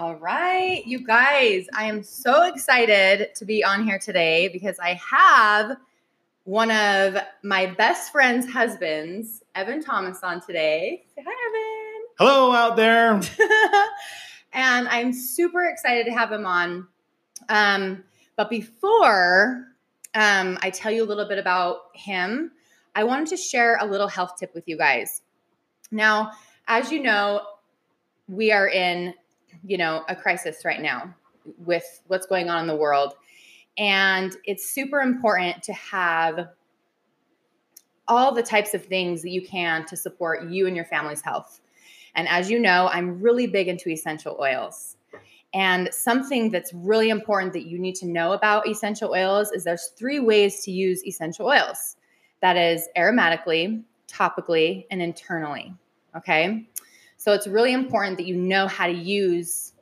All right, you guys, I am so excited to be on here today because I have one of my best friend's husbands, Evan Thomas, on today. Say hi, Evan. Hello out there. and I'm super excited to have him on. Um, but before um, I tell you a little bit about him, I wanted to share a little health tip with you guys. Now, as you know, we are in, you know, a crisis right now with what's going on in the world. And it's super important to have all the types of things that you can to support you and your family's health. And as you know, I'm really big into essential oils. And something that's really important that you need to know about essential oils is there's three ways to use essential oils. That is aromatically, topically, and internally. Okay? So it's really important that you know how to use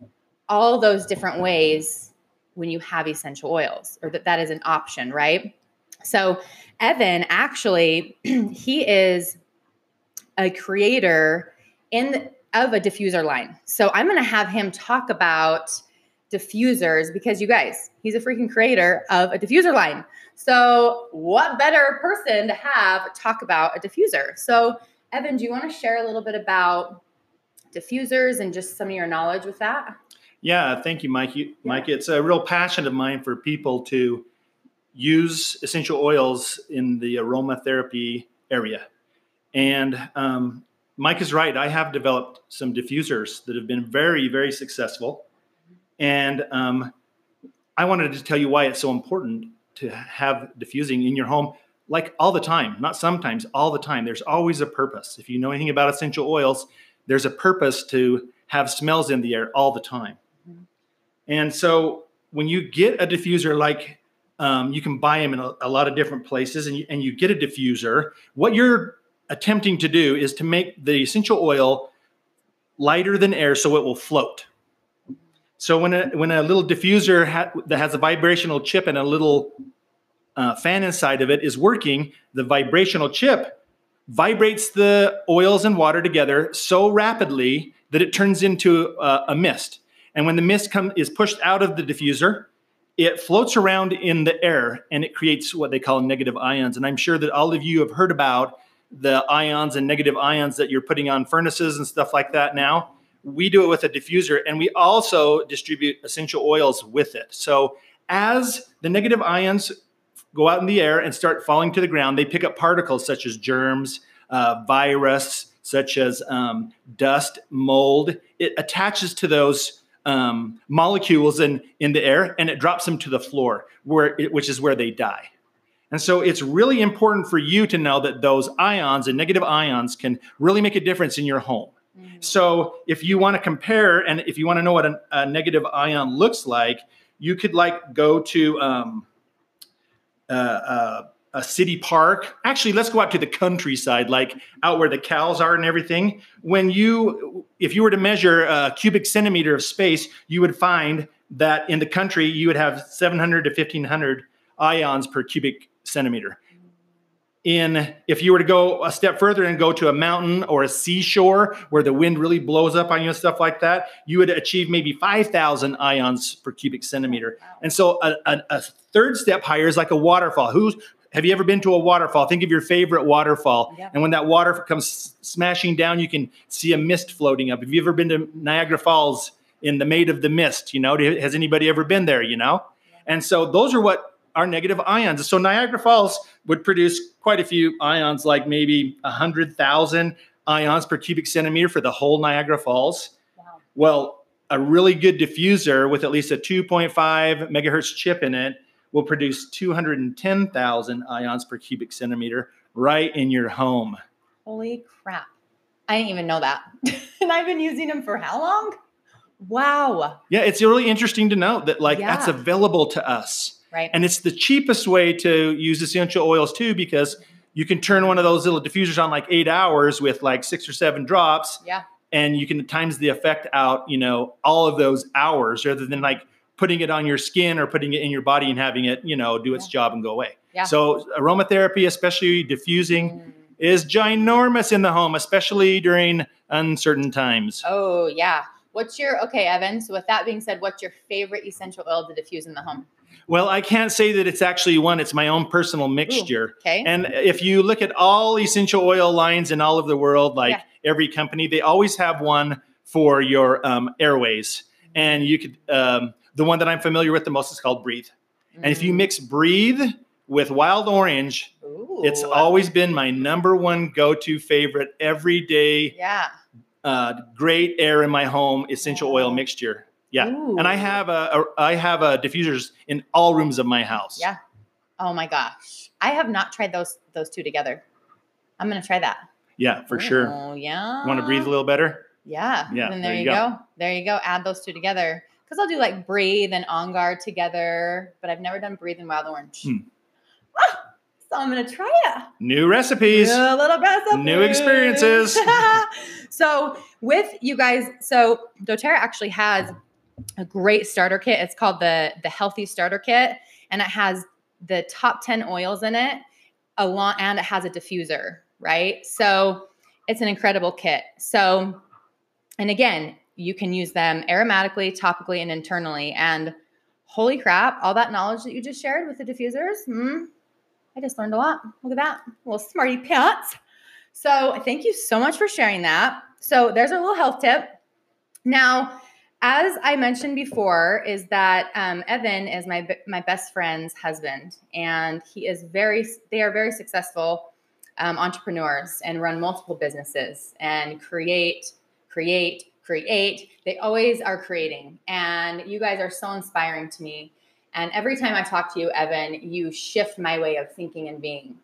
all those different ways when you have essential oils or that that is an option, right? So Evan actually he is a creator in of a diffuser line. So I'm going to have him talk about diffusers because you guys, he's a freaking creator of a diffuser line. So what better person to have talk about a diffuser? So Evan, do you want to share a little bit about diffusers and just some of your knowledge with that? Yeah, thank you, Mike. You, yeah. Mike, it's a real passion of mine for people to use essential oils in the aromatherapy area. And um, Mike is right. I have developed some diffusers that have been very, very successful. And um, I wanted to tell you why it's so important to have diffusing in your home, like all the time, not sometimes, all the time. There's always a purpose. If you know anything about essential oils, there's a purpose to have smells in the air all the time. Mm-hmm. And so when you get a diffuser like um, you can buy them in a, a lot of different places and you, and you get a diffuser, what you're attempting to do is to make the essential oil lighter than air so it will float. So when a, when a little diffuser ha- that has a vibrational chip and a little uh, fan inside of it is working, the vibrational chip vibrates the oils and water together so rapidly that it turns into a, a mist. And when the mist come, is pushed out of the diffuser, it floats around in the air and it creates what they call negative ions. And I'm sure that all of you have heard about the ions and negative ions that you're putting on furnaces and stuff like that now. We do it with a diffuser and we also distribute essential oils with it. So as the negative ions go out in the air and start falling to the ground, they pick up particles such as germs, uh, virus, such as um, dust, mold. It attaches to those um, molecules in, in the air and it drops them to the floor, where it, which is where they die. And so it's really important for you to know that those ions and negative ions can really make a difference in your home. Mm-hmm. So if you want to compare and if you want to know what a, a negative ion looks like, you could like go to um, uh, uh, a city park. Actually, let's go out to the countryside, like out where the cows are and everything. When you, if you were to measure a cubic centimeter of space, you would find that in the country you would have 700 to 1500 ions per cubic centimeter. In if you were to go a step further and go to a mountain or a seashore where the wind really blows up on you and stuff like that, you would achieve maybe 5,000 ions per cubic centimeter. And so a, a, a third step higher is like a waterfall. Who's have you ever been to a waterfall? Think of your favorite waterfall. Yeah. And when that water comes smashing down, you can see a mist floating up. Have you ever been to Niagara Falls in the Maid of the Mist? You know, has anybody ever been there? You know? Yeah. And so those are what are negative ions. So Niagara Falls would produce quite a few ions, like maybe 100,000 ions per cubic centimeter for the whole Niagara Falls. Wow. Well, a really good diffuser with at least a 2.5 megahertz chip in it will produce 210,000 ions per cubic centimeter right in your home. Holy crap. I didn't even know that. and I've been using them for how long? Wow. Yeah, it's really interesting to know that like yeah. that's available to us. Right. And it's the cheapest way to use essential oils too, because you can turn one of those little diffusers on like eight hours with like six or seven drops. Yeah. And you can times the effect out, you know, all of those hours rather than like putting it on your skin or putting it in your body and having it, you know, do its yeah. job and go away. Yeah. So aromatherapy, especially diffusing, mm. is ginormous in the home, especially during uncertain times. Oh yeah. What's your okay, Evan? So with that being said, what's your favorite essential oil to diffuse in the home? Well, I can't say that it's actually one. It's my own personal mixture. Okay. And if you look at all essential oil lines in all of the world, like Yeah. every company, they always have one for your um, airways. And you could, um, the one that I'm familiar with the most is called Breathe. And if you mix Breathe with Wild Orange, Ooh. it's always been my number one go-to favorite everyday yeah. uh, great air in my home essential oil mixture. Yeah, Ooh. and I have a, a I have a diffusers in all rooms of my house. Yeah. Oh my gosh. I have not tried those those two together. I'm gonna try that. yeah, for sure. Oh yeah. Want to breathe a little better? Yeah. Yeah, Then there, there you you go. go. There you go. Add those two together. Because I'll do like breathe and on guard together, but I've never done breathe and wild orange. Hmm. Ah, so I'm gonna try it. New recipes. A little recipe. New experiences. so with you guys, so doTERRA actually has a great starter kit. It's called the the Healthy Starter Kit, and it has the top 10 oils in it, along and it has a diffuser, right? So it's an incredible kit. So, and again, you can use them aromatically, topically, and internally. And holy crap, all that knowledge that you just shared with the diffusers, hmm, I just learned a lot. Look at that, little smarty pants. So thank you so much for sharing that. So there's our little health tip. Now, as I mentioned before, is that um, Evan is my my best friend's husband, and he is very. They are very successful um, entrepreneurs and run multiple businesses and create, create, create. They always are creating, and you guys are so inspiring to me. And every time I talk to you, Evan, you shift my way of thinking and being.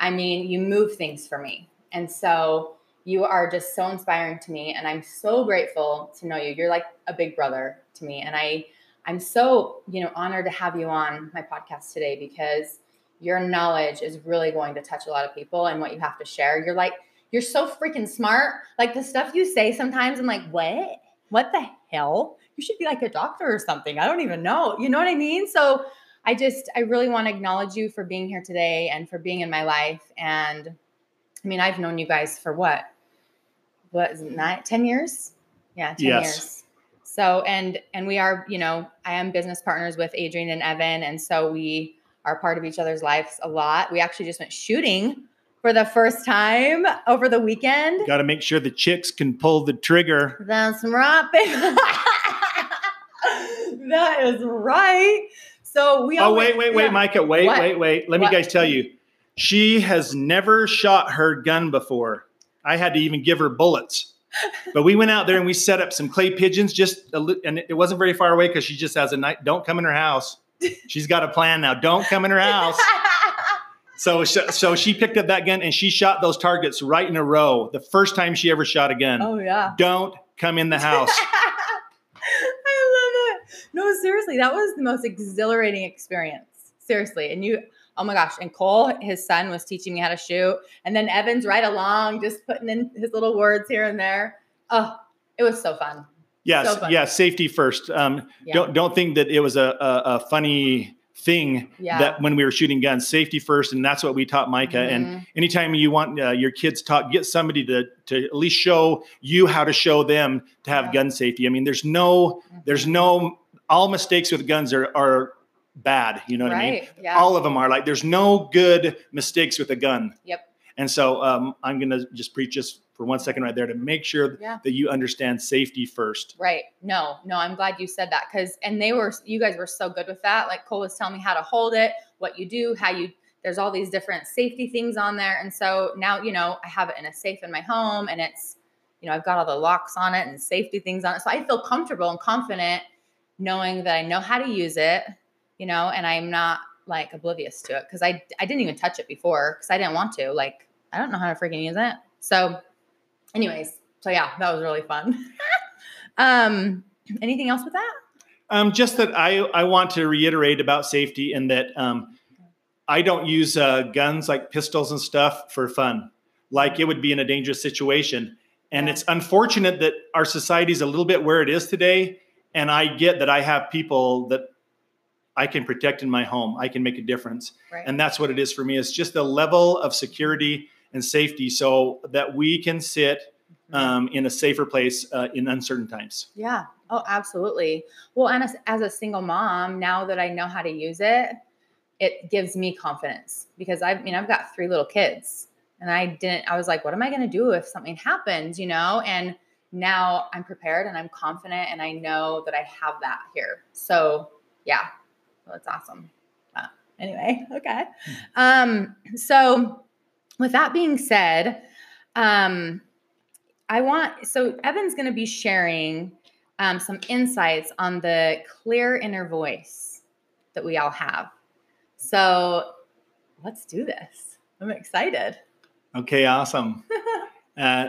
I mean, you move things for me, and so you are just so inspiring to me and i'm so grateful to know you you're like a big brother to me and i i'm so you know honored to have you on my podcast today because your knowledge is really going to touch a lot of people and what you have to share you're like you're so freaking smart like the stuff you say sometimes i'm like what what the hell you should be like a doctor or something i don't even know you know what i mean so i just i really want to acknowledge you for being here today and for being in my life and i mean i've known you guys for what what is it, nine, 10 years? Yeah, 10 Yes. years. So, and, and we are, you know, I am business partners with Adrian and Evan. And so we are part of each other's lives a lot. We actually just went shooting for the first time over the weekend. Got to make sure the chicks can pull the trigger. That's right, baby. that is right. So we Oh wait, wait, wait, yeah. Micah, wait, What? wait, wait. Let What? me guys tell you, she has never shot her gun before. I had to even give her bullets. But we went out there and we set up some clay pigeons. Just a li- and it wasn't very far away because she just has a night. Don't come in her house. She's got a plan now. Don't come in her house. So, so she picked up that gun and she shot those targets right in a row. The first time she ever shot a gun. oh yeah. Don't come in the house. I love it. No, seriously, that was the most exhilarating experience. Seriously. And you, oh my gosh. And Cole, his son, was teaching me how to shoot. And then Evan's right along, just putting in his little words here and there. Oh, it was so fun. Yes, So fun. yeah. Safety first. Um, Yeah. Don't don't think that it was a, a, a funny thing Yeah. that when we were shooting guns, safety first, and that's what we taught Micah. And Mhm. anytime you want uh, your kids taught, get somebody to to at least show you how to show them to have Yeah. gun safety. I mean, there's no there's no all mistakes with guns are are bad. You know what I mean? Yeah. All of them are like there's no good mistakes with a gun. Yep. And so um, I'm gonna just preach just for one second right there to make sure Yeah. that you understand safety first. Right. No, no, I'm glad you said that because, and they were, you guys were so good with that. Like Cole was telling me how to hold it, what you do, how you, there's all these different safety things on there. And so now, you know, I have it in a safe in my home and it's, you know, I've got all the locks on it and safety things on it. So I feel comfortable and confident knowing that I know how to use it, you know, and I'm not like oblivious to it because I, I didn't even touch it before because I didn't want to. Like, I don't know how to freaking use it. So, anyways, so yeah, that was really fun. um, anything else with that? Um, just that I, I want to reiterate about safety and that um, I don't use uh, guns like pistols and stuff for fun. Like it would be in a dangerous situation. And Yeah. it's unfortunate that our society is a little bit where it is today. And I get that I have people that I can protect in my home. I can make a difference. Right. And that's what it is for me. It's just the level of security and safety so that we can sit um, in a safer place uh, in uncertain times. Yeah. Oh, absolutely. Well, and as, as a single mom, now that I know how to use it, it gives me confidence because I mean I've got three little kids and I didn't I was like what am I going to do if something happens, you know? And now I'm prepared and I'm confident and I know that I have that here. So, yeah. Well, that's awesome. Uh, anyway, okay. Um so with that being said, um I want so Evan's going to be sharing um, some insights on the clear inner voice that we all have. So let's do this. I'm excited. Okay, awesome. uh,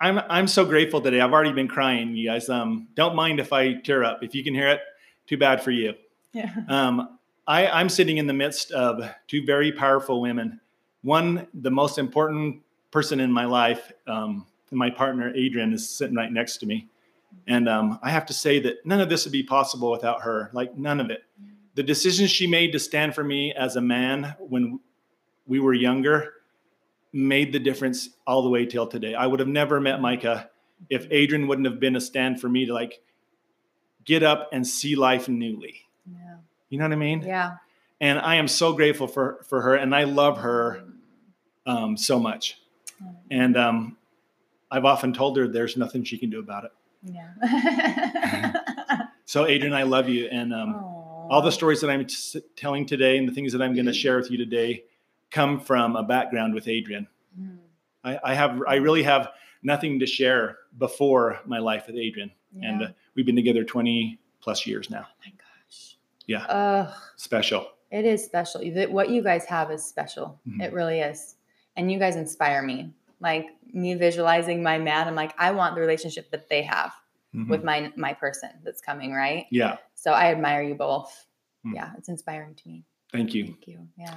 I'm I'm so grateful today. I've already been crying, you guys. Um, don't mind if I tear up. If you can hear it, too bad for you. Yeah. Um, I, I'm sitting in the midst of two very powerful women. One, the most important person in my life, um, my partner Adrian, is sitting right next to me. And um, I have to say that none of this would be possible without her. Like none of it. The decisions she made to stand for me as a man when we were younger made the difference all the way till today. I would have never met Micah if Adrian wouldn't have been a stand for me to like get up and see life newly. Yeah. You know what I mean? Yeah. And I am so grateful for for her, and I love her um, so much. And um, I've often told her there's nothing she can do about it. Yeah. So, Adrian, I love you, and um, all the stories that I'm t- telling today and the things that I'm going to share with you today come from a background with Adrian. Mm. I, I have, I really have nothing to share before my life with Adrian, and uh, we've been together 20 plus years now. Oh my gosh. Yeah, Ugh. special. It is special. What you guys have is special. Mhm. It really is. And you guys inspire me. Like me visualizing my man, I'm like, I want the relationship that they have Mhm. with my my person that's coming, right? yeah, So I admire you both. Mm. Yeah, it's inspiring to me. thank you. Thank you. Yeah.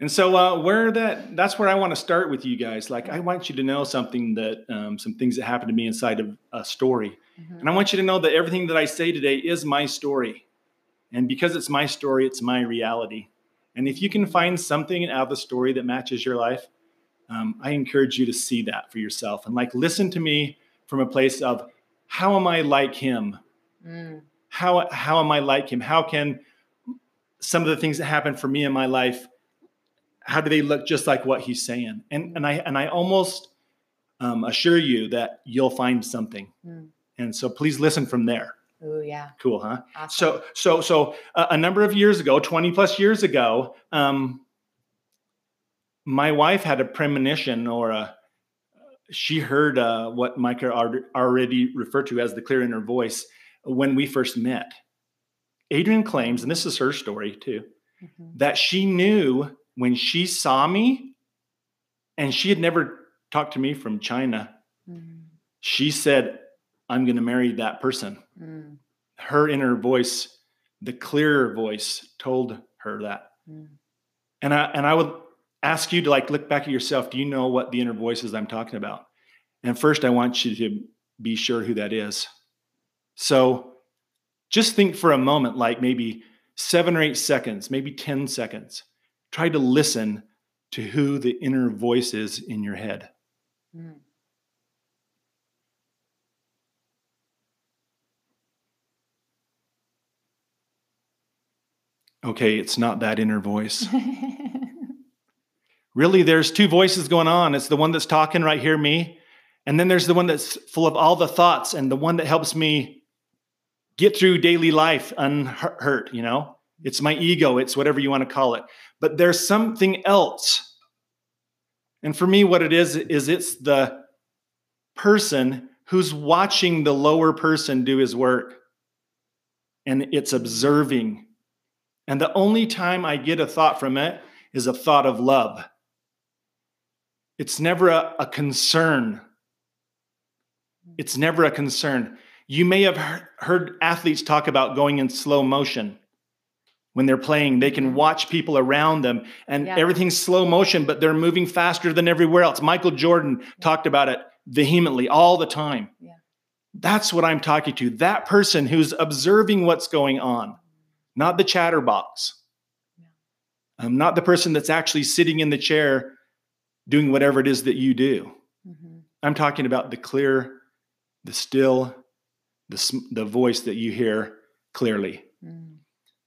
And so, uh, where that that's where I want to start with you guys. Like, I want you to know something that um, some things that happened to me inside of a story, Mhm. and I want you to know that everything that I say today is my story, and because it's my story, it's my reality. And if you can find something out of the story that matches your life, um, I encourage you to see that for yourself and like listen to me from a place of how am I like him? Mm. how how am I like him? How can some of the things that happen for me in my life, how do they look just like what he's saying? And and I and I almost um, assure you that you'll find something. Mm. And so please listen from there. Oh yeah. Cool, huh? Awesome. So so so uh, a number of years ago, twenty plus years ago, um, my wife had a premonition or a she heard uh, what Micah already referred to as the clear inner voice when we first met. Adrian claims, and this is her story too, Mhm. that she knew when she saw me, and she had never talked to me from China. Mm. She said, I'm going to marry that person. Mm. Her inner voice, the clearer voice, told her that. Mm. And I and I would ask you to like look back at yourself. Do you know what the inner voice is I'm talking about? And first, I want you to be sure who that is. So just think for a moment, like maybe seven or eight seconds, maybe 10 seconds. Try to listen to who the inner voice is in your head. Mm. Okay, it's not that inner voice. really, there's two voices going on. It's the one that's talking right here, me. And then there's the one that's full of all the thoughts and the one that helps me get through daily life unhurt, you know? It's my ego, it's whatever you want to call it. But there's something else. And for me, what it is, is it's the person who's watching the lower person do his work. And it's observing. And the only time I get a thought from it is a thought of love. It's never a, a concern. It's never a concern. You may have heard, heard athletes talk about going in slow motion when they're playing. They can mm-hmm. watch people around them and Yeah. everything's slow motion, but they're moving faster than everywhere else. Michael Jordan talked about it vehemently all the time. Yeah. That's what I'm talking to. That person who's observing what's going on, not the chatterbox. I'm um, not the person that's actually sitting in the chair doing whatever it is that you do. Mhm. I'm talking about the clear, the still, the, the voice that you hear clearly. Mm.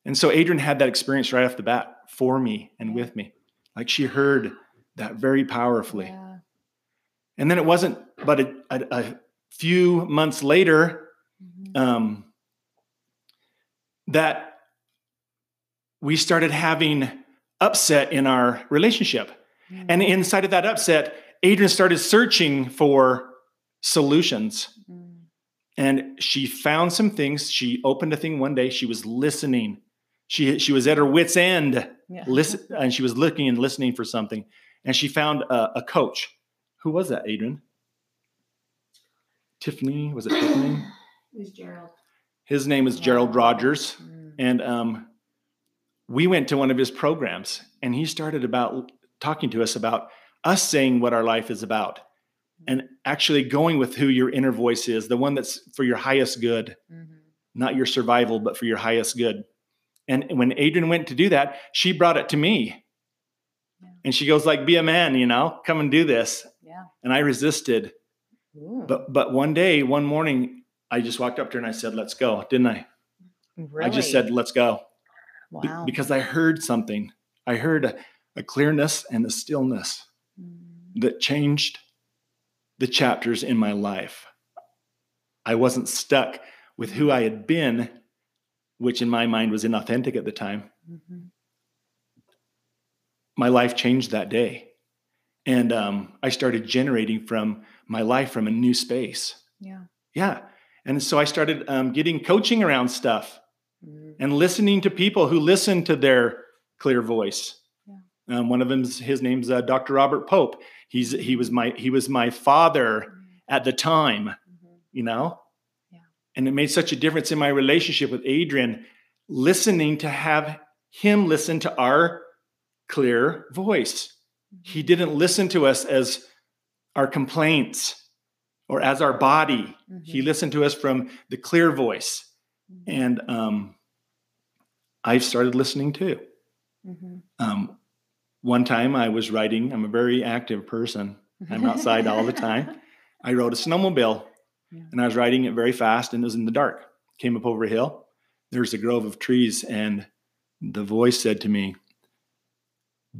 And so Adrian had that experience right off the bat for me and with me. Like she heard that very powerfully. Yeah. And then it wasn't but a, a, a few months later Mhm. um, that we started having upset in our relationship. And inside of that upset, Adrian started searching for solutions. Mm. And she found some things. She opened a thing one day. She was listening. She, she was at her wits' end, Yeah. listen, and she was looking and listening for something. And she found a, a coach. Who was that, Adrian? Tiffany? Was it Tiffany? It was Gerald. His name is Gerald Rogers. Mm. And um, we went to one of his programs, and he started about talking to us about us saying what our life is about and actually going with who your inner voice is, the one that's for your highest good, Mhm. not your survival, but for your highest good. And when Adrian went to do that, she brought it to me. Yeah. And she goes like, "Be a man, you know, come and do this." Yeah. And I resisted. Ooh. But but one day, one morning, I just walked up to her and I said, "Let's go," didn't I? Really? I just said, "Let's go." Be- wow. because I heard something. I heard a, a clearness and a stillness Mm. that changed the chapters in my life. I wasn't stuck with who I had been, which in my mind was inauthentic at the time. Mhm. My life changed that day. And um, I started generating from my life from a new space. Yeah. Yeah. And so I started um, getting coaching around stuff. Mm. and listening to people who listen to their clear voice. Um, one of them, his name's uh, Dr. Robert Pope. He's he was my he was my father at the time, Mhm. you know. Yeah. And it made such a difference in my relationship with Adrian, listening to have him listen to our clear voice. He didn't listen to us as our complaints or as our body. He Mhm. listened to us from the clear voice. And um, I've started listening too. Mhm. Um, one time I was riding. I'm a very active person. I'm outside all the time. I rode a snowmobile, Yeah. and I was riding it very fast, and it was in the dark. Came up over a hill. There's a grove of trees, and the voice said to me,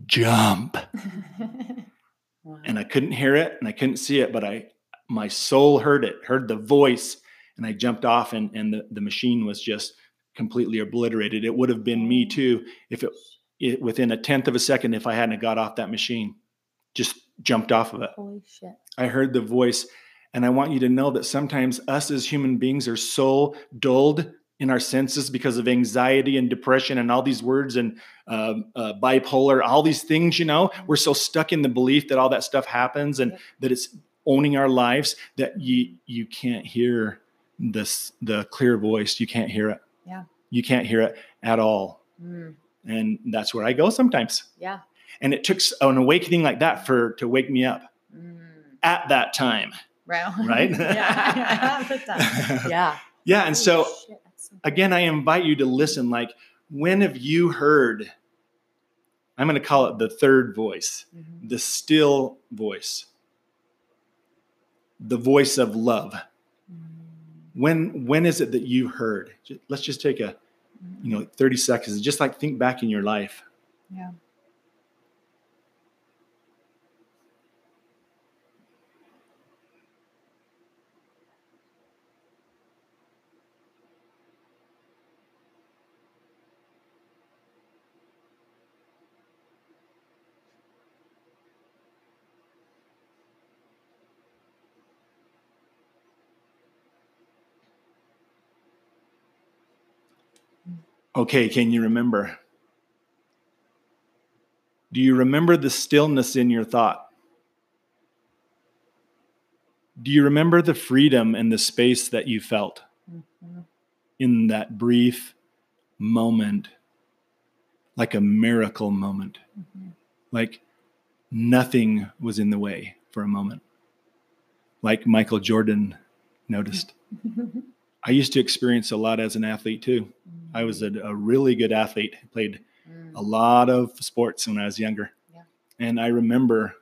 "Jump!" Wow. And I couldn't hear it, and I couldn't see it, but I, my soul heard it, heard the voice, and I jumped off, and and the, the machine was just completely obliterated. It would have been me too if it, it within a tenth of a second if I hadn't got off that machine, just jumped off of it. Holy shit. I heard the voice, and I want you to know that sometimes us as human beings are so dulled in our senses because of anxiety and depression and all these words and um, uh, bipolar, all these things. You know, we're so stuck in the belief that all that stuff happens and that it's owning our lives that you you can't hear this the clear voice. You can't hear it. Yeah. You can't hear it at all, Mm. and that's where I go sometimes. Yeah. And it took an awakening like that for to wake me up Mm. at that time. Right. Right? yeah. Time. Yeah. Yeah. And so shit, so again, I invite you to listen. Like, when have you heard? I'm going to call it the third voice, Mhm. the still voice, the voice of love. Mm. When when is it that you heard? Let's just take a you know 30 seconds just like think back in your life. Yeah. Okay, can you remember? Do you remember the stillness in your thought? Do you remember the freedom and the space that you felt Mhm. in that brief moment? Like a miracle moment. Mhm. Like nothing was in the way for a moment. Like Michael Jordan noticed. I used to experience a lot as an athlete too. I was a, a really good athlete, played Mm. a lot of sports when I was younger. Yeah. And I remember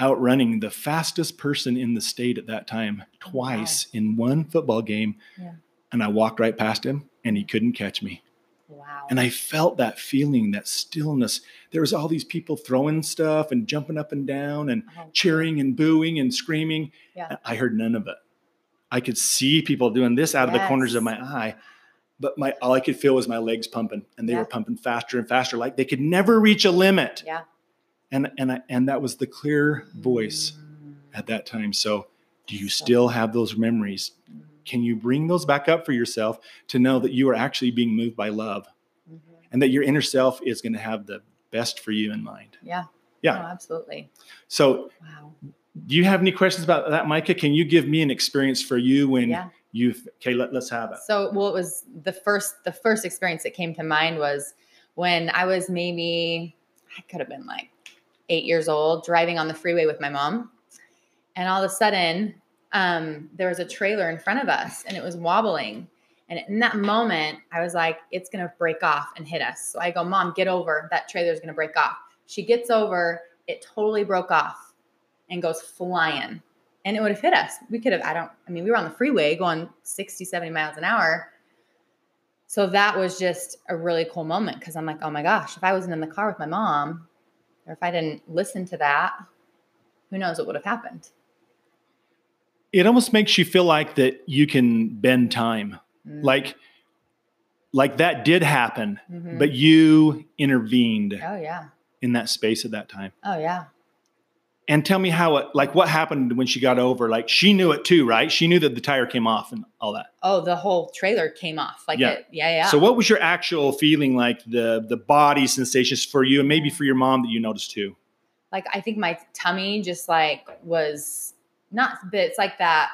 outrunning the fastest person in the state at that time twice in one football game. Yeah. And I walked right past him and he couldn't catch me. Wow. And I felt that feeling, that stillness. There was all these people throwing stuff and jumping up and down and Oh, cheering and booing and screaming. Yeah. I heard none of it. I could see people doing this out of the corners of my eye, but my all I could feel was my legs pumping, and they Yeah. were pumping faster and faster, like they could never reach a limit. Yeah. And and I, and that was the clear voice Mm. at that time. So, do you still have those memories? Mm. Can you bring those back up for yourself to know that you are actually being moved by love, Mhm. and that your inner self is going to have the best for you in mind? Yeah. Yeah. Oh, absolutely. So, Wow. Do you have any questions about that, Micah? Can you give me an experience for you when Yeah. you've okay? Let, let's have it. So, well, it was the first the first experience that came to mind was when I was maybe I could have been like eight years old, driving on the freeway with my mom, and all of a sudden, um, there was a trailer in front of us, and it was wobbling. And in that moment, I was like, "It's gonna break off and hit us." So I go, "Mom, get over. That trailer's gonna break off." She gets over. It totally broke off and goes flying and it would have hit us. We could have, I don't, I mean, we were on the freeway going 60, 70 miles an hour. So that was just a really cool moment because I'm like, oh my gosh, if I wasn't in the car with my mom or if I didn't listen to that, who knows what would have happened? It almost makes you feel like that you can bend time, Mm. like like that did happen, Mhm. but you intervened oh, yeah. in that space at that time. Oh, yeah. And tell me how it, like, what happened when she got over? Like, she knew it too, right? She knew that the tire came off and all that. Oh, the whole trailer came off. Like, Yeah. it, yeah, yeah. So, what was your actual feeling like? The the body sensations for you, and maybe for your mom that you noticed too. like, I think my tummy just like was not, but it's like that.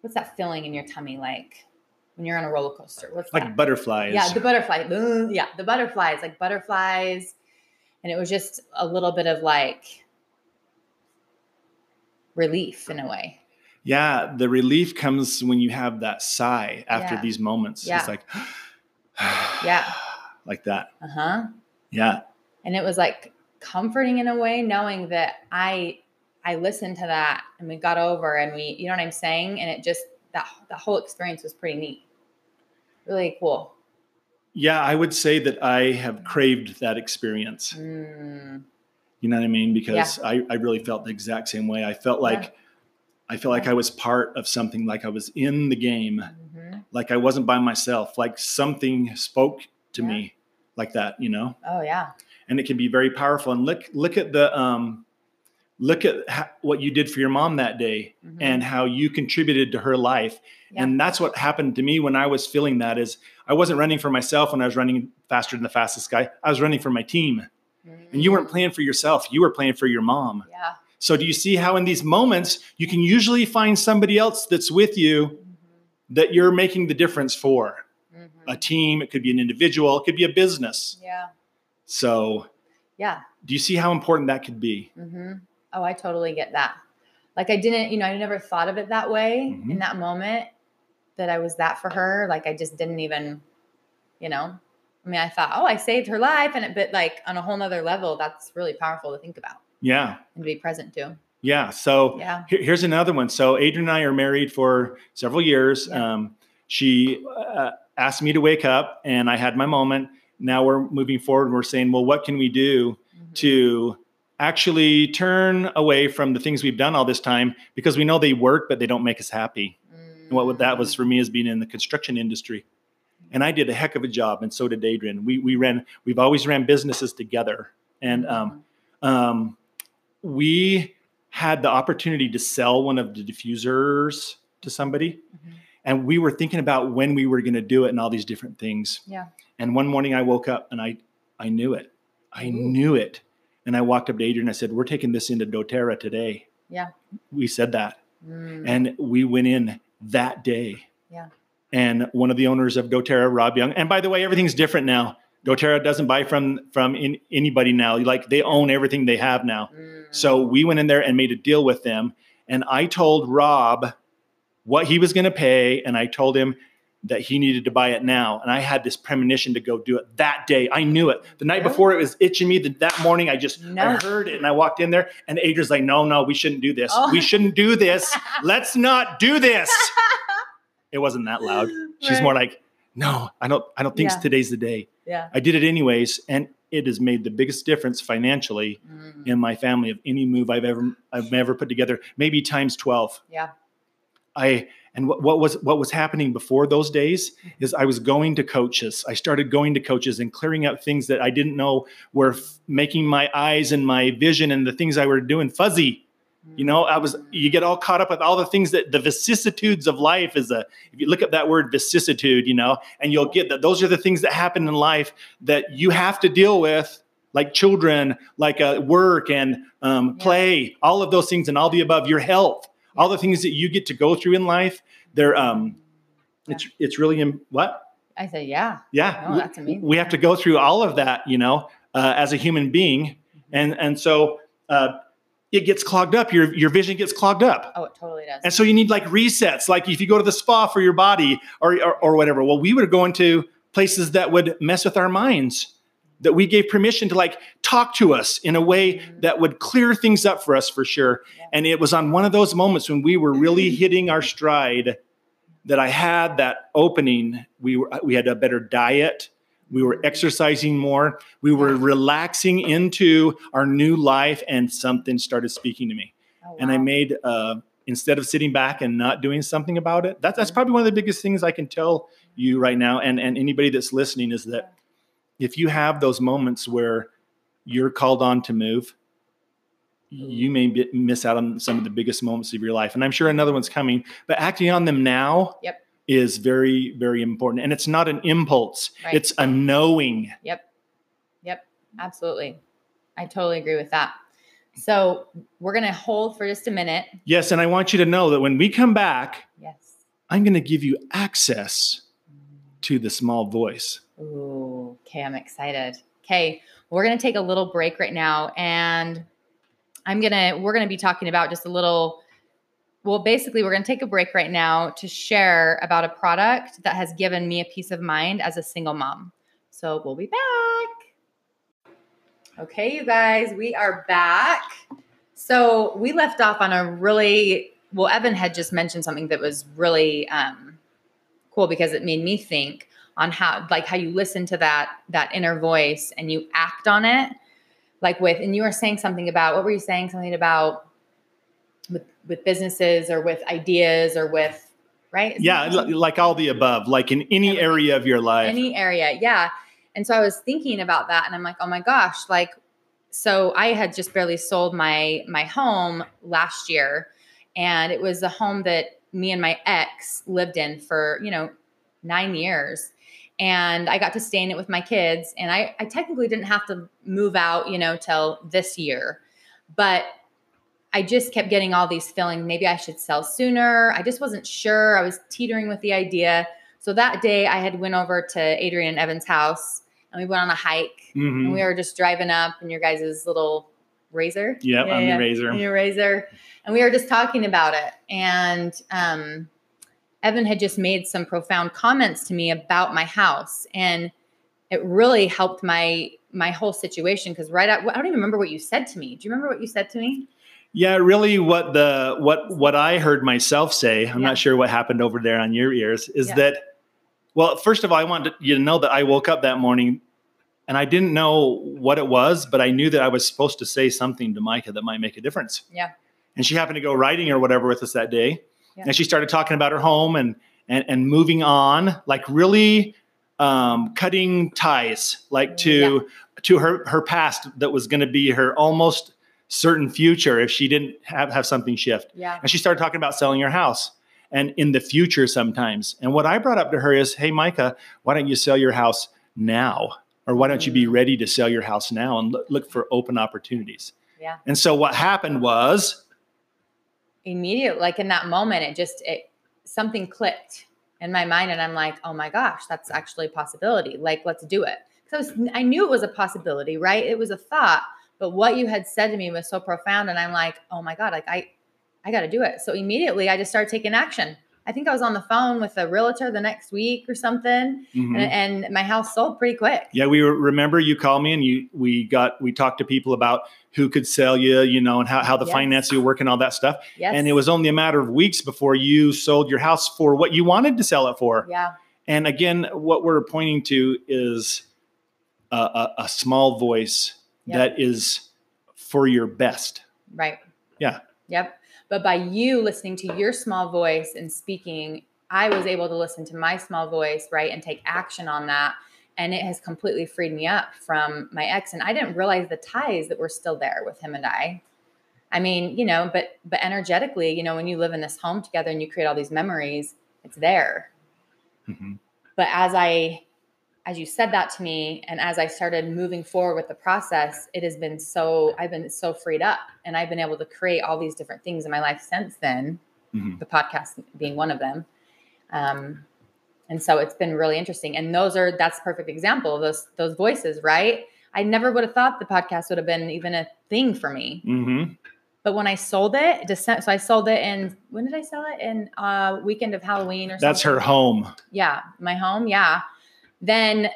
What's that feeling in your tummy like when you're on a roller coaster? What's Like that? butterflies. Yeah, the butterfly. Yeah, the butterflies, like butterflies. And it was just a little bit of like relief in a way. Yeah, the relief comes when you have that sigh after Yeah. these moments. Yeah. It's like, Yeah. like that. Uh huh. Yeah. And it was like comforting in a way, knowing that I I listened to that and we got over and we, you know what I'm saying? And it just that that whole experience was pretty neat. Really cool. Yeah, I would say that I have craved that experience. Mm, You know what I mean? Because I, I really felt the exact same way. I felt like Yeah. I felt like I was part of something, like I was in the game, mhm. like I wasn't by myself, like something spoke to Yeah. me like that, you know? Oh yeah. And it can be very powerful. And look look at the um look at ha- what you did for your mom that day Mhm. and how you contributed to her life. Yeah. And that's what happened to me when I was feeling that is I wasn't running for myself when I was running faster than the fastest guy. I was running for my team. And you weren't playing for yourself, you were playing for your mom. Yeah. So do you see how in these moments you can usually find somebody else that's with you Mhm. that you're making the difference for? Mhm. A team, it could be an individual, it could be a business. Yeah. So Yeah. do you see how important that could be? Mm-hmm. Oh, I totally get that. Like I didn't, you know, I never thought of it that way Mhm. in that moment that I was that for her. Like I just didn't even, you know, I mean, I thought, oh, I saved her life. And it, but like on a whole nother level, that's really powerful to think about Yeah. and to be present to. Yeah. So Yeah. Here- here's another one. So Adrian and I are married for several years. Yeah. Um, she uh, asked me to wake up, and I had my moment. Now we're moving forward. And we're saying, well, what can we do Mhm. to actually turn away from the things we've done all this time because we know they work, but they don't make us happy. And what would- that was for me is being in the construction industry. And I did a heck of a job, and so did Adrian. We we ran. We've always ran businesses together, and um, um, we had the opportunity to sell one of the diffusers to somebody Mhm. and we were thinking about when we were going to do it and all these different things Yeah. and one morning i woke up and i i knew it i Ooh. knew it and i walked up to adrian and i said we're taking this into doterra today Yeah. we said that Mm. and we went in that day Yeah. And one of the owners of doterra rob young and by the way everything's different now doterra doesn't buy from from in, anybody now like they own everything they have now Mm. so we went in there and made a deal with them. And I told Rob what he was going to pay. And I told him that he needed to buy it now. And I had this premonition to go do it that day. I knew it. The night before it was itching me. The, that morning I just No. I heard it and I walked in there and Adrian's like, no, no, we shouldn't do this. Oh. We shouldn't do this. Let's not do this. It wasn't that loud. She's Right. more like, no, I don't, I don't think Yeah. today's the day. Yeah. I did it anyways. And it has made the biggest difference financially Mm. in my family of any move I've ever I've ever put together, maybe times 12. Yeah. I and what, what was what was happening before those days Mm-hmm. is I was going to coaches. I started going to coaches and clearing up things that I didn't know were f- making my eyes and my vision and the things I were doing fuzzy. You know, I was you get all caught up with all the things that the vicissitudes of life is a if you look up that word vicissitude, you know, and you'll get that those are the things that happen in life that you have to deal with like children, like uh, work and um, Yeah. play, all of those things and all the above, your health, all the things that you get to go through in life. They're um, it's it's really im- what I said, yeah. yeah, Oh, we- that's amazing. we have to go through all of that, you know, uh, as a human being, and and so uh, it gets clogged up. Your your vision gets clogged up, Oh, it totally does. and so you need like resets. Like if you go to the spa for your body or or, or whatever. Well, we would go into places that would mess with our minds. That we gave permission to like talk to us in a way mm-hmm. that would clear things up for us for sure. Yeah. And it was on one of those moments when we were really hitting our stride that I had that opening. We were we had a better diet. We were exercising more. We were relaxing into our new life, and something started speaking to me. Oh, And I made uh, instead of sitting back and not doing something about it. That, that's probably one of the biggest things I can tell you right now, and and anybody that's listening is that if you have those moments where you're called on to move, you may be, miss out on some of the biggest moments of your life. And I'm sure another one's coming, but acting on them now Yep. Is very, very important. And it's not an impulse, Right. it's a knowing. Yep. Yep. Absolutely. I totally agree with that. So we're going to hold for just a minute. Yes. And I want you to know that when we come back, Yes. I'm going to give you access mm. to the small voice. Ooh, okay, I'm excited. Okay, we're gonna take a little break right now, and I'm gonna we're gonna be talking about just a little. Well, basically, we're gonna take a break right now to share about a product that has given me a peace of mind as a single mom. So we'll be back. Okay, you guys, we are back. So we left off on a really well. Evan had just mentioned something that was really um, cool because it made me think on how like how you listen to that that inner voice and you act on it like with and you were saying something about what were you saying something about with with businesses or with ideas or with right Isn't Yeah. that Like all the above, like in any Everything. area of your life. any area yeah and so i was thinking about that and i'm like oh my gosh like so i had just barely sold my my home last year and it was the home that me and my ex lived in for you know nine years and i got to stay in it with my kids and i, I technically didn't have to move out you know till this year but i just kept getting all these feelings maybe i should sell sooner i just wasn't sure i was teetering with the idea so that day I had went over to Adrian and Evan's house and we went on a hike Mhm. and we were just driving up in your guys' little razor. Yep, on the razor. Your razor. And we were just talking about it. And um, Evan had just made some profound comments to me about my house. And it really helped my my whole situation because right at, I don't even remember what you said to me. Do you remember what you said to me? Yeah, really what the what what I heard myself say, I'm Yeah. not sure what happened over there on your ears, is Yeah. that well, first of all, I want you to know that I woke up that morning and I didn't know what it was, but I knew that I was supposed to say something to Micah that might make a difference. Yeah. And she happened to go riding or whatever with us that day. Yeah. And she started talking about her home and and and moving on, like really um, cutting ties, like to to her her past that was going to be her almost certain future if she didn't have, have something shift. Yeah. And she started talking about selling her house and in the future sometimes. And what I brought up to her is, hey, Micah, why don't you sell your house now? Or why don't you be Mm. ready to sell your house now and look, look for open opportunities? Yeah. And so what happened was, immediate like in that moment it just it something clicked in my mind and i'm like oh my gosh that's actually a possibility like let's do it because I, was, I knew it was a possibility right it was a thought but what you had said to me was so profound and i'm like oh my god like i i got to do it so immediately i just started taking action I think I was on the phone with a realtor the next week or something, Mhm. and, and my house sold pretty quick. Yeah, we were, remember you called me and you we got we talked to people about who could sell you, you know, and how, how the Yes. finance you work and all that stuff. Yes. And it was only a matter of weeks before you sold your house for what you wanted to sell it for. Yeah. And again, what we're pointing to is a, a, a small voice Yep. that is for your best. Right. Yeah. Yep. But by you listening to your small voice and speaking, I was able to listen to my small voice, right, and take action on that. And it has completely freed me up from my ex. And I didn't realize the ties that were still there with him and I. I mean, you know, but but energetically, you know, when you live in this home together and you create all these memories, it's there. Mhm. But as I as you said that to me and as I started moving forward with the process, it has been so I've been so freed up and I've been able to create all these different things in my life since then, Mhm. the podcast being one of them. Um, and so it's been really interesting. And those are that's a perfect example of those those voices, right? I never would have thought the podcast would have been even a thing for me. Mhm. But when I sold it, December, so I sold it in when did I sell it? In uh weekend of Halloween or something. That's her home. Yeah, my home. Yeah. Then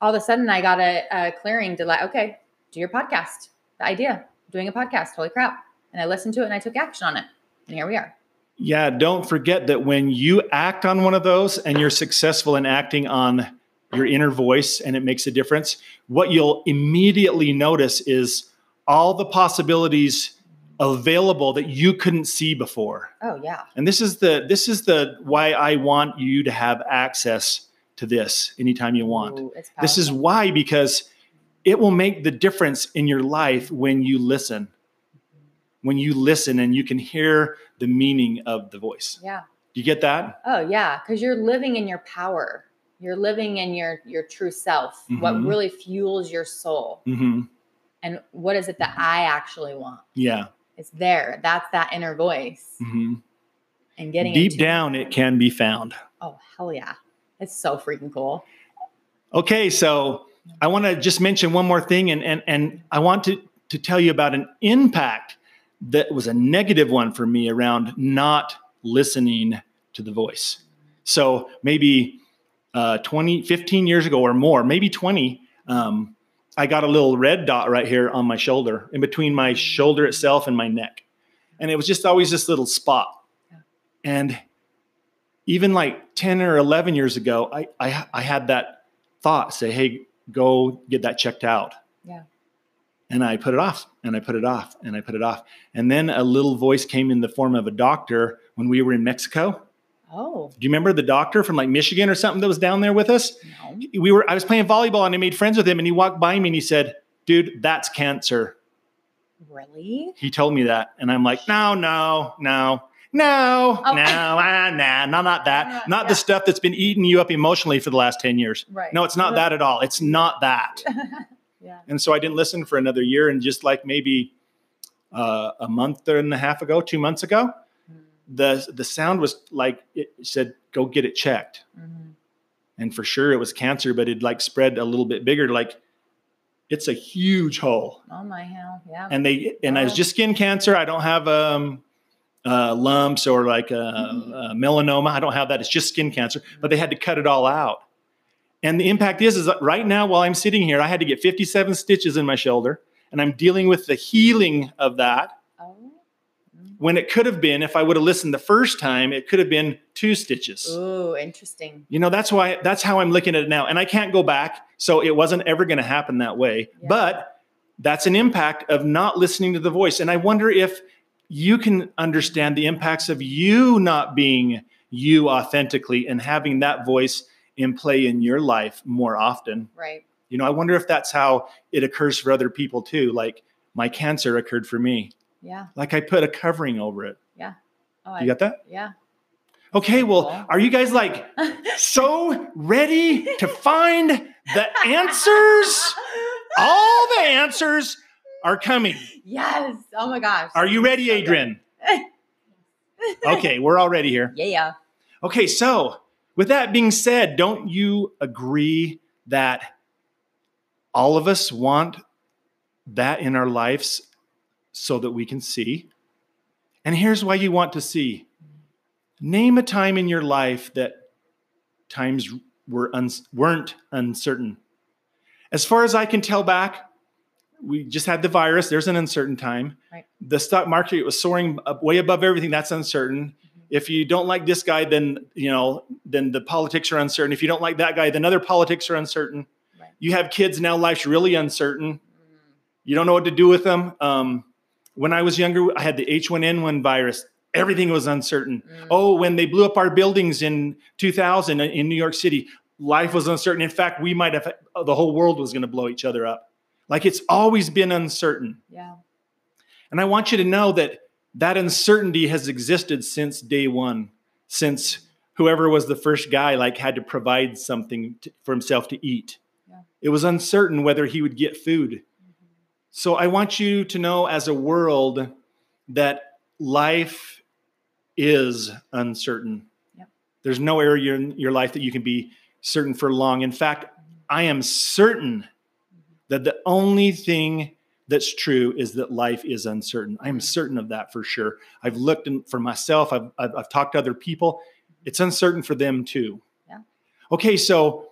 all of a sudden I got a, a clearing to like, okay, do your podcast. The idea, doing a podcast. Holy crap. And I listened to it and I took action on it. And here we are. Yeah, don't forget that when you act on one of those and you're successful in acting on your inner voice and it makes a difference, what you'll immediately notice is all the possibilities available that you couldn't see before. Oh yeah. And this is the this is the why I want you to have access to this anytime you want. Ooh, This is why because it will make the difference in your life when you listen. When you listen and you can hear the meaning of the voice. yeah. You get that? Oh yeah. Cause you're living in your power. You're living in your your true self. What Mhm. really fuels your soul. hmm And what is it that I actually want? Yeah. It's there. That's that inner voice. hmm And getting Deep into- down, it can be found. Oh hell yeah. It's so freaking cool. Okay, so I want to just mention one more thing, and and and I want to to tell you about an impact that was a negative one for me around not listening to the voice. So maybe uh, 20, 15 years ago or more, maybe 20, um, I got a little red dot right here on my shoulder, in between my shoulder itself and my neck. And it was just always this little spot. And even like 10 or 11 years ago, I, I, I had that thought say, hey, go get that checked out. Yeah. And I put it off and I put it off and I put it off. And then a little voice came in the form of a doctor when we were in Mexico. Oh Do you remember the doctor from like Michigan or something that was down there with us? no. We were I was playing volleyball and I made friends with him and he walked by me and he said, "Dude, that's cancer." Really? He told me that and I'm like, "No, no, no." No, Oh. no, ah, nah, no, not that. Not- Not yeah. the stuff that's been eating you up emotionally for the last 10 years. Right. No, it's not that at all. It's not that. yeah. And so I didn't listen for another year. And just like maybe uh, a month and a half ago, two months ago, the the sound was like it said, "Go get it checked." Mhm. And for sure, it was cancer, but it like spread a little bit bigger. Like it's a huge hole. Oh my hell. Yeah. And they and I was just skin cancer. I don't have um, uh, lumps or like a, Mhm. a melanoma. I don't have that. It's just skin cancer. But they had to cut it all out. And the impact is, is that right now while I'm sitting here, I had to get 57 stitches in my shoulder, and I'm dealing with the healing of that. oh. Mm. When it could have been, if I would have listened the first time, it could have been two stitches. Ooh, interesting. You know, that's why that's how I'm looking at it now. And I can't go back. So it wasn't ever going to happen that way. Yeah. But that's an impact of not listening to the voice. And I wonder if you can understand the impacts of you not being you authentically and having that voice in play in your life more often. Right. You know, I wonder if that's how it occurs for other people too. Like my cancer occurred for me. Yeah. Like I put a covering over it. Yeah. Oh, I, You got that? yeah. Okay, well, are you guys like so ready to find the answers? All the answers are coming. yes. Oh my gosh. Are you ready, Adrian? Okay, we're all ready here. Yeah. yeah. Okay, so with that being said, don't you agree that all of us want that in our lives so that we can see? And here's why you want to see Name a time in your life that times were uns- weren't uncertain. As far as I can tell back, we just had the virus. There's an uncertain time. Right. The stock market was soaring way above everything. That's uncertain. Mm-hmm. If you don't like this guy, then you know, then the politics are uncertain. If you don't like that guy, then other politics are uncertain. Right. You have kids now. Life's really uncertain. Mm. You don't know what to do with them. Um, when I was younger, I had the H1N1 virus. Everything was uncertain. Mm. Oh, when they blew up our buildings in 2000 in New York City, life was uncertain. In fact, we might have, the whole world was going to blow each other up. Like it's always been uncertain. Yeah. And I want you to know that that uncertainty has existed since day one, since whoever was the first guy like had to provide something to, for himself to eat. Yeah. It was uncertain whether he would get food. Mm-hmm. So I want you to know as a world that life is uncertain. Yep. There's no area in your life that you can be certain for long. In fact, I am certain that the only thing that's true is that life is uncertain. I am certain of that for sure. I've looked in, for myself, I've, I've, I've talked to other people. It's uncertain for them too. Yeah. Okay, so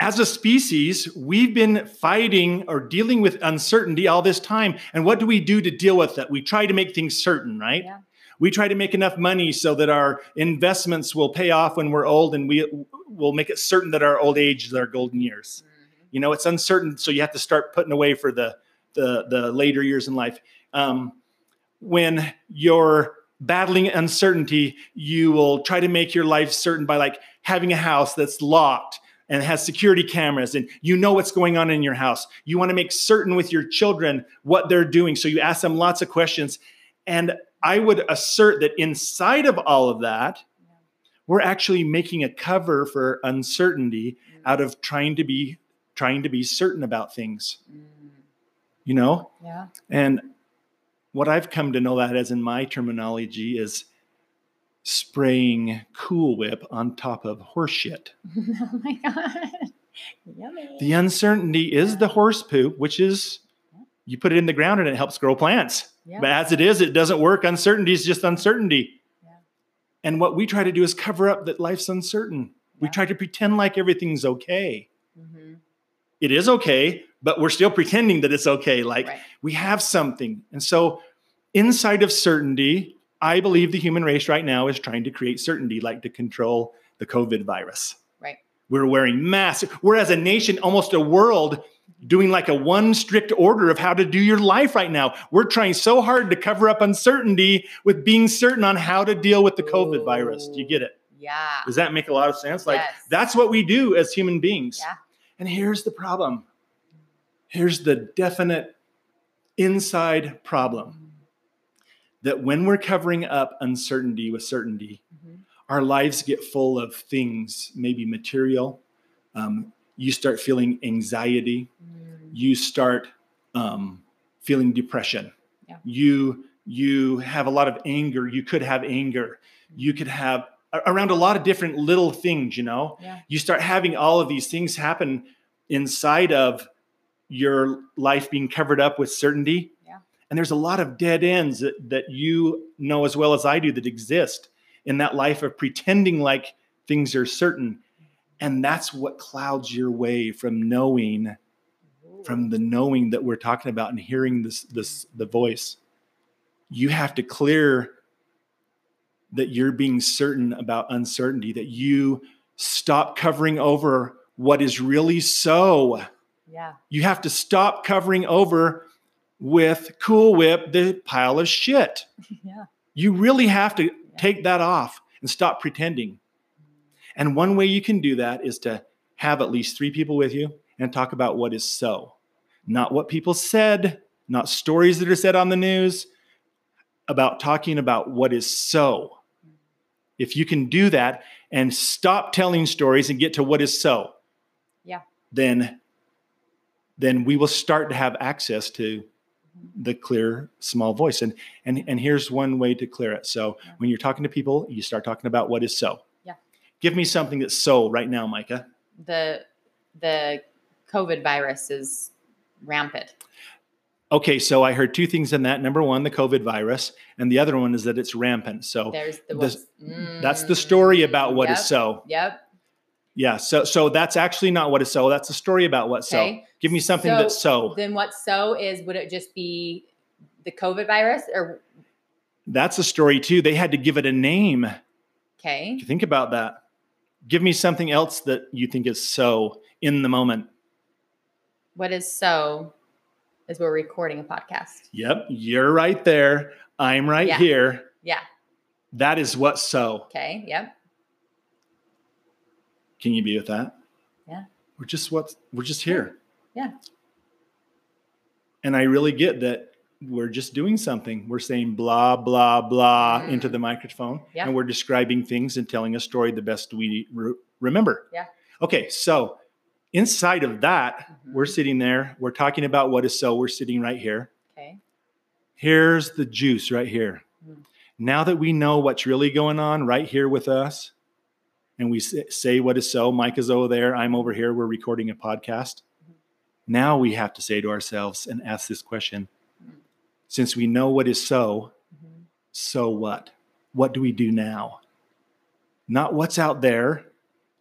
as a species, we've been fighting or dealing with uncertainty all this time. And what do we do to deal with that? We try to make things certain, right? Yeah. We try to make enough money so that our investments will pay off when we're old and we will make it certain that our old age is our golden years. Mhm. You know, it's uncertain, so you have to start putting away for the the, the later years in life. Um, when you're battling uncertainty, you will try to make your life certain by like having a house that's locked and has security cameras and you know what's going on in your house. You want to make certain with your children what they're doing. So you ask them lots of questions. And I would assert that inside of all of that, Yeah. we're actually making a cover for uncertainty out of trying to be trying to be certain about things, Mm. you know? Yeah. And what I've come to know that as in my terminology is spraying Cool Whip on top of horse shit. oh my god. Yummy. The uncertainty is the horse poop, which is you put it in the ground and it helps grow plants. yeah. But as it is, it doesn't work. Uncertainty is just uncertainty. Yeah. And what we try to do is cover up that life's uncertain. We try to pretend like everything's okay. It is okay, but we're still pretending that it's okay. Like Right. we have something. And so, inside of certainty, I believe the human race right now is trying to create certainty, like to control the COVID virus. Right. We're wearing masks. We're as a nation, almost a world, doing like a one strict order of how to do your life right now. We're trying so hard to cover up uncertainty with being certain on how to deal with the COVID virus. Do you get it? Yeah. Does that make a lot of sense? Like Yes. that's what we do as human beings. Yeah. And here's the problem. Here's the definite inside problem that when we're covering up uncertainty with certainty, Mhm. our lives get full of things, maybe material. Um, you start feeling anxiety. Mm. You start um, feeling depression. Yeah. You you have a lot of anger. You could have anger. You could have around a lot of different little things. You know, Yeah. you start having all of these things happen inside of your life being covered up with certainty. Yeah. And there's a lot of dead ends that, that you know as well as I do that exist in that life of pretending like things are certain. And that's what clouds your way from knowing, from the knowing that we're talking about and hearing this, this the voice. You have to clear that you're being certain about uncertainty, that you stop covering over what is really so. Yeah. You have to stop covering over with Cool Whip the pile of shit. Yeah. You really have to take that off and stop pretending. And one way you can do that is to have at least three people with you and talk about what is so, not what people said, not stories that are said on the news, about talking about what is so. If you can do that and stop telling stories and get to what is so, Yeah. then then we will start to have access to the clear small voice and and and here's one way to clear it so Yeah. when you're talking to people you start talking about what is so Yeah. give me something that's so right now micah The the COVID virus is rampant. Okay, so I heard two things in that. Number one, the COVID virus, and the other one is that it's rampant. So There's the, the- what's- that's the story about what is mm, Yep, so. Yep. Yeah, so so that's actually not what is so. That's a story about what so. Give me something So that's so. Then what so is would it just be the COVID virus or That's a story too. They had to give it a name. okay? Think about that. Give me something else that you think is so in the moment. What is so is we're recording a podcast. Yep, you're right there. I'm right Yeah. here. Yeah. That is what so. Okay. Yep. Can you be with that? Yeah. We're just what we're just here. Yeah. And I really get that we're just doing something. We're saying blah blah blah Mm. into the microphone, Yeah. and we're describing things and telling a story the best we re- remember. Yeah. Okay, so inside of that, we're Mhm. sitting there. We're talking about what is so. We're sitting right here. Okay. Here's the juice right here. Mm. Now that we know what's really going on right here with us, and we say what is so, Mike is over there, I'm over here, we're recording a podcast. Mhm. Now we have to say to ourselves and ask this question Mm. since we know what is so, Mhm. so what? What do we do now? Not what's out there,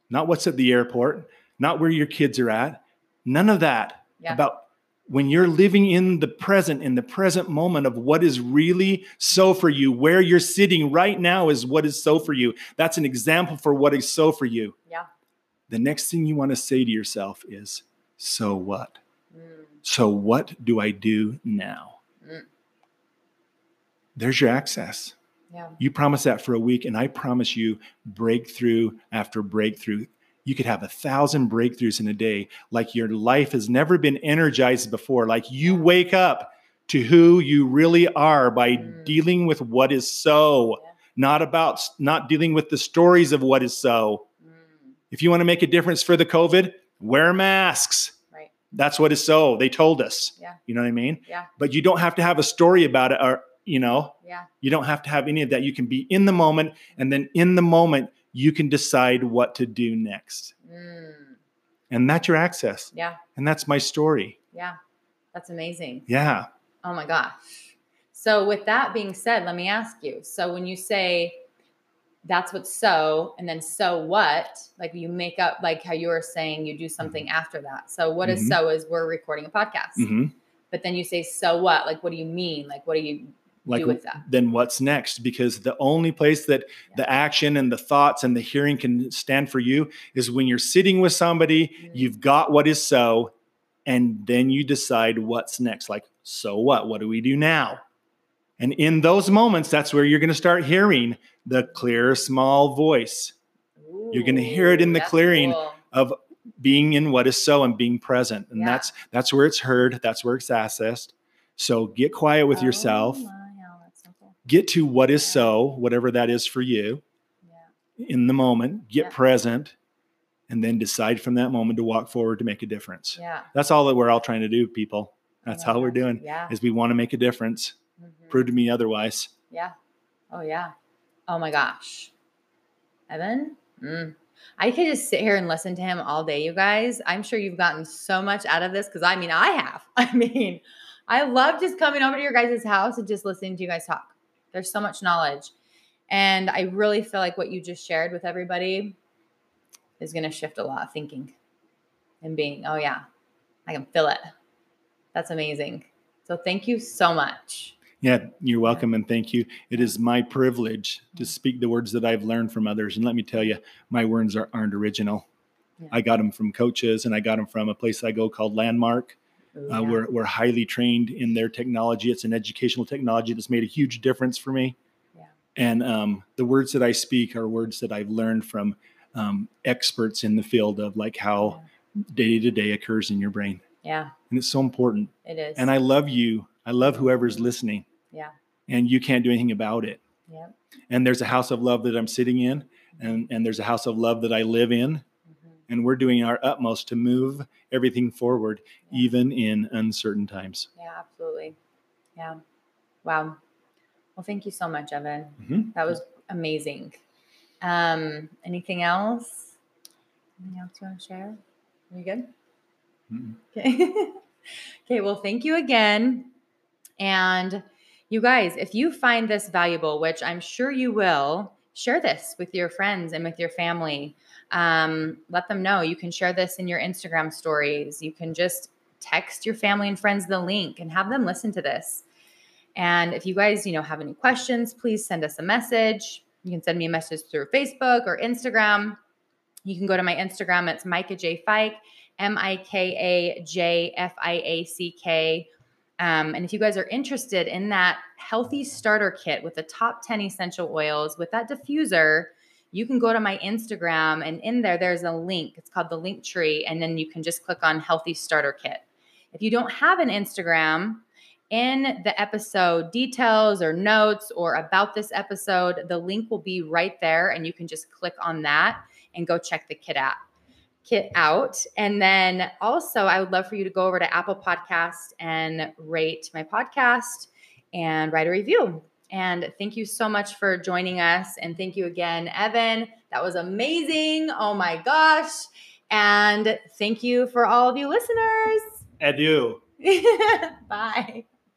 not what's at the airport, not where your kids are at, none of that. Yeah. About when you're living in the present, in the present moment of what is really so for you, where you're sitting right now is what is so for you. That's an example for what is so for you. Yeah. The next thing you want to say to yourself is, so what? Mm. So what do I do now? Mm. There's your access. Yeah. You promise that for a week, and I promise you breakthrough after breakthrough. You could have a thousand breakthroughs in a day, like your life has never been energized before. Like you wake up to who you really are by Mm. dealing with what is so, Yeah. not about not dealing with the stories of what is so. Mm. If you want to make a difference for the COVID, wear masks. Right. That's what is so. They told us. Yeah. You know what I mean? Yeah. But you don't have to have a story about it or, you know, Yeah. you don't have to have any of that. You can be in the moment, and then in the moment, you can decide what to do next. Mm. And that's your access. Yeah. And that's my story. Yeah. That's amazing. Yeah. Oh my gosh. So, with that being said, let me ask you. So, when you say that's what so, and then so what, like you make up, like how you were saying, you do something after that. So, what is Mhm. so is we're recording a podcast. hmm But then you say, so what? Like, what do you mean? Like, what do you Like, do with that? then what's next? Because the only place that the action and the thoughts and the hearing can stand for you is when you're sitting with somebody, Mm. you've got what is so, and then you decide what's next. Like, so what? What do we do now? And in those moments, that's where you're going to start hearing the clear, small voice You're gonna hear it in the clearing. cool. of being in what is so and being present. And Yeah. that's that's where it's heard, that's where it's accessed. So get quiet with yourself. Oh, so cool. Get to what is so, whatever that is for you Yeah. in the moment. Get Yeah. present and then decide from that moment to walk forward to make a difference. Yeah. That's all that we're all trying to do, people. That's Oh my we're doing Yeah. is we want to make a difference. Mhm. Prove to me otherwise. Yeah. Oh yeah. Oh my gosh. Evan? Mm. I could just sit here and listen to him all day, you guys. I'm sure you've gotten so much out of this because I mean, I have. I mean, I love just coming over to your guys' house and just listening to you guys talk. There's so much knowledge. And I really feel like what you just shared with everybody is going to shift a lot of thinking and being, oh, yeah, I can feel it. That's amazing. So thank you so much. Yeah, you're welcome and thank you. It is my privilege to mm-hmm. speak the words that I've learned from others. And let me tell you, my words are, aren't original. Yeah. I got them from coaches and I got them from a place I go called Landmark. Ooh, Uh, we're, we're highly trained in their technology. It's an educational technology that's made a huge difference for me. Yeah. And um, the words that I speak are words that I've learned from um, experts in the field of like how day to day occurs in your brain. Yeah, And it's so important. it is. And I love you. I love whoever's listening. Yeah. And you can't do anything about it. yeah. And there's a house of love that I'm sitting in, and, and there's a house of love that I live in. And we're doing our utmost to move everything forward, Yeah. even in uncertain times. Yeah, absolutely. Yeah. Wow. Well, thank you so much, Evan. Mhm. That was amazing. Um, anything else? Anything else you want to share? Are you good? Okay. okay. Well, thank you again. And you guys, if you find this valuable, which I'm sure you will, share this with your friends and with your family. Um, let them know. You can share this in your Instagram stories. You can just text your family and friends the link and have them listen to this. And if you guys, you know, have any questions, please send us a message. You can send me a message through Facebook or Instagram. You can go to my Instagram. It's Micah J Fike, M I K A J F I A C K. Um, and if you guys are interested in that healthy starter kit with the top 10 essential oils with that diffuser, you can go to my Instagram and in there, there's a link. It's called the Linktree. And then you can just click on healthy starter kit. If you don't have an Instagram, in the episode details or notes or about this episode, the link will be right there and you can just click on that and go check the kit out kit out. And then also I would love for you to go over to Apple Podcast and rate my podcast and write a review. And thank you so much for joining us. And thank you again, Evan. That was amazing. Oh my gosh. And thank you for all of you listeners. Adieu. Bye.